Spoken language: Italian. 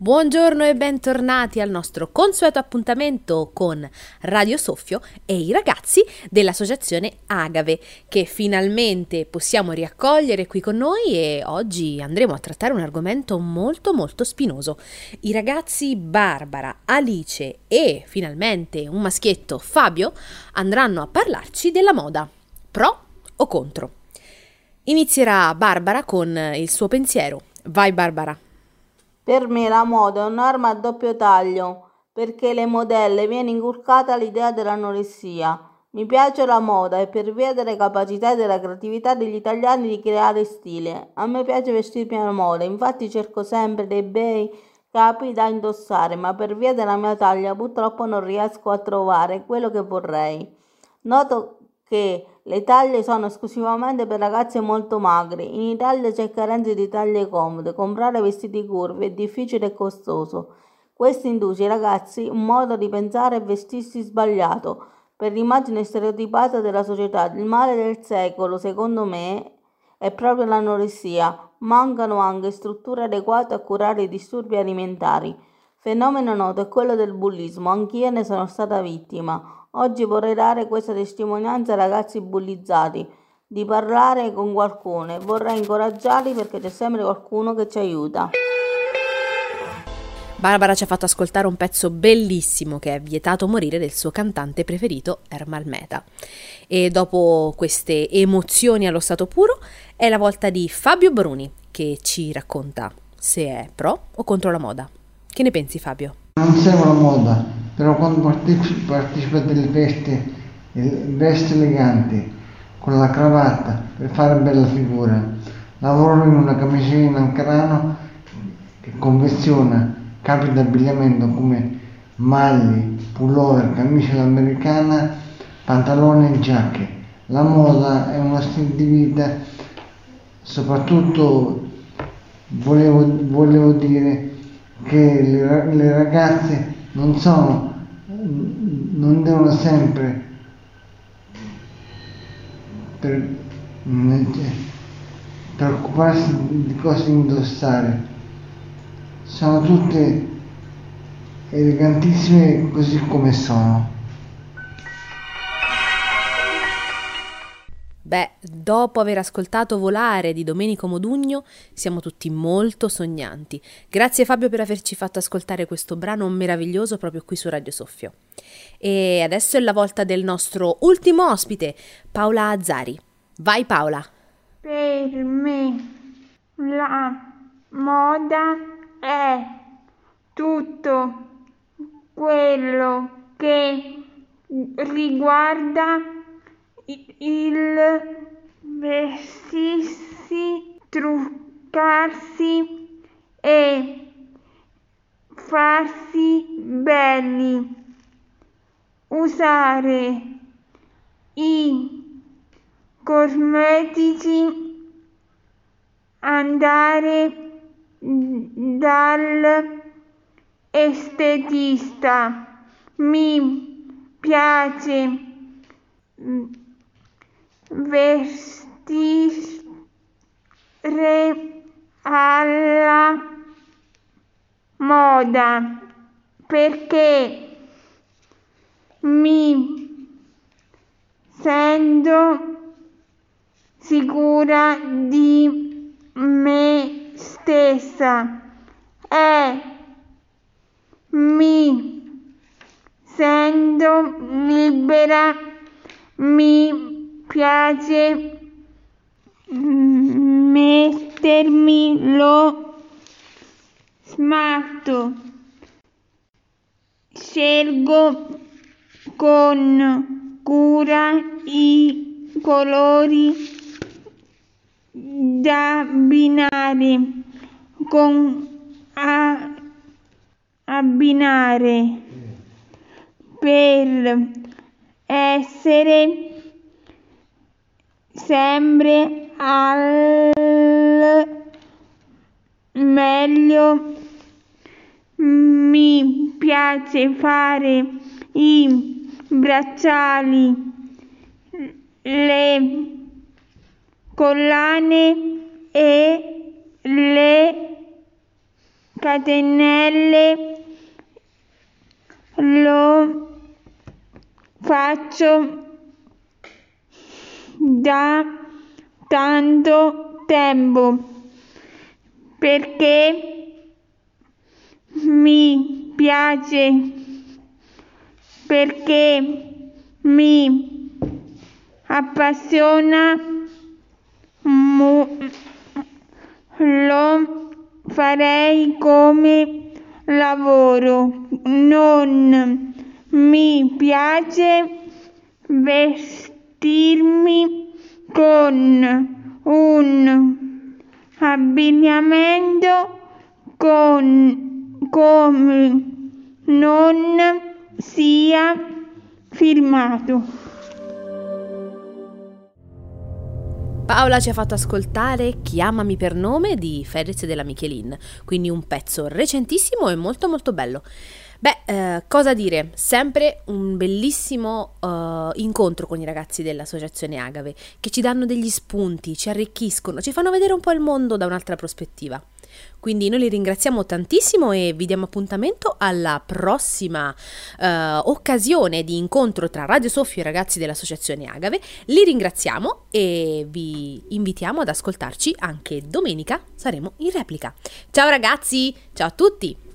Buongiorno e bentornati al nostro consueto appuntamento con Radio Soffio e i ragazzi dell'associazione Agave che finalmente possiamo riaccogliere qui con noi e oggi andremo a trattare un argomento molto molto spinoso. I ragazzi Barbara, Alice e finalmente un maschietto Fabio andranno a parlarci della moda, pro o contro. Inizierà Barbara con il suo pensiero. Vai Barbara. Per me la moda è un'arma a doppio taglio, perché alle modelle viene inculcata l'idea dell'anoressia. Mi piace la moda e per via delle capacità e della creatività degli italiani di creare stile. A me piace vestirmi alla moda, infatti cerco sempre dei bei capi da indossare, ma per via della mia taglia purtroppo non riesco a trovare quello che vorrei. Noto che le taglie sono esclusivamente per ragazze molto magre. In Italia c'è carenza di taglie comode. Comprare vestiti curvi è difficile e costoso. Questo induce ai ragazzi un modo di pensare e vestirsi sbagliato per l'immagine stereotipata della società. Il male del secolo, secondo me, è proprio l'anoressia. Mancano anche strutture adeguate a curare i disturbi alimentari. Fenomeno noto è quello del bullismo. Anch'io ne sono stata vittima. Oggi vorrei dare questa testimonianza ai ragazzi bullizzati, di parlare con qualcuno e vorrei incoraggiarli perché c'è sempre qualcuno che ci aiuta. Barbara ci ha fatto ascoltare un pezzo bellissimo che è Vietato morire del suo cantante preferito Ermal Meta. E dopo queste emozioni allo stato puro è la volta di Fabio Bruni che ci racconta se è pro o contro la moda. Che ne pensi Fabio? Non seguo la moda, però quando partecipo, partecipo a delle feste, vesti eleganti, con la cravatta, per fare bella figura. Lavoro in una camicia a crano che confeziona capi d'abbigliamento come maglie, pullover, camicia all'americana, pantaloni e giacche. La moda è uno stile di vita, soprattutto volevo, volevo dire che le, le ragazze non sono, non devono sempre per, preoccuparsi di cosa indossare. Sono tutte elegantissime così come sono. Beh, dopo aver ascoltato Volare di Domenico Modugno, siamo tutti molto sognanti. Grazie Fabio per averci fatto ascoltare questo brano meraviglioso proprio qui su Radio Soffio. E adesso è la volta del nostro ultimo ospite, Paola Azzari. Vai Paola. Per me la moda è tutto quello che riguarda il vestirsi, truccarsi e farsi belli, usare i cosmetici, andare dal estetista. Mi piace vestire alla moda perché mi sento sicura di me stessa e mi sento libera mi piace mettermi lo smalto. Scelgo con cura i colori da abbinare con a, abbinare per essere sempre al meglio. Mi piace fare i bracciali le collane e le catenelle. Lo faccio da tanto tempo perché mi piace perché mi appassiona lo farei come lavoro. Non mi piace vestirmi con un abbigliamento con, come non sia firmato. Paola ci ha fatto ascoltare Chiamami per nome di Fedez della Michelin, quindi un pezzo recentissimo e molto molto bello. Beh, eh, cosa dire? Sempre un bellissimo uh, incontro con i ragazzi dell'associazione Agave che ci danno degli spunti, ci arricchiscono, ci fanno vedere un po' il mondo da un'altra prospettiva. Quindi noi li ringraziamo tantissimo e vi diamo appuntamento alla prossima uh, occasione di incontro tra Radio Soffio e i ragazzi dell'associazione Agave. Li ringraziamo e vi invitiamo ad ascoltarci anche domenica, saremo in replica. Ciao ragazzi, ciao a tutti!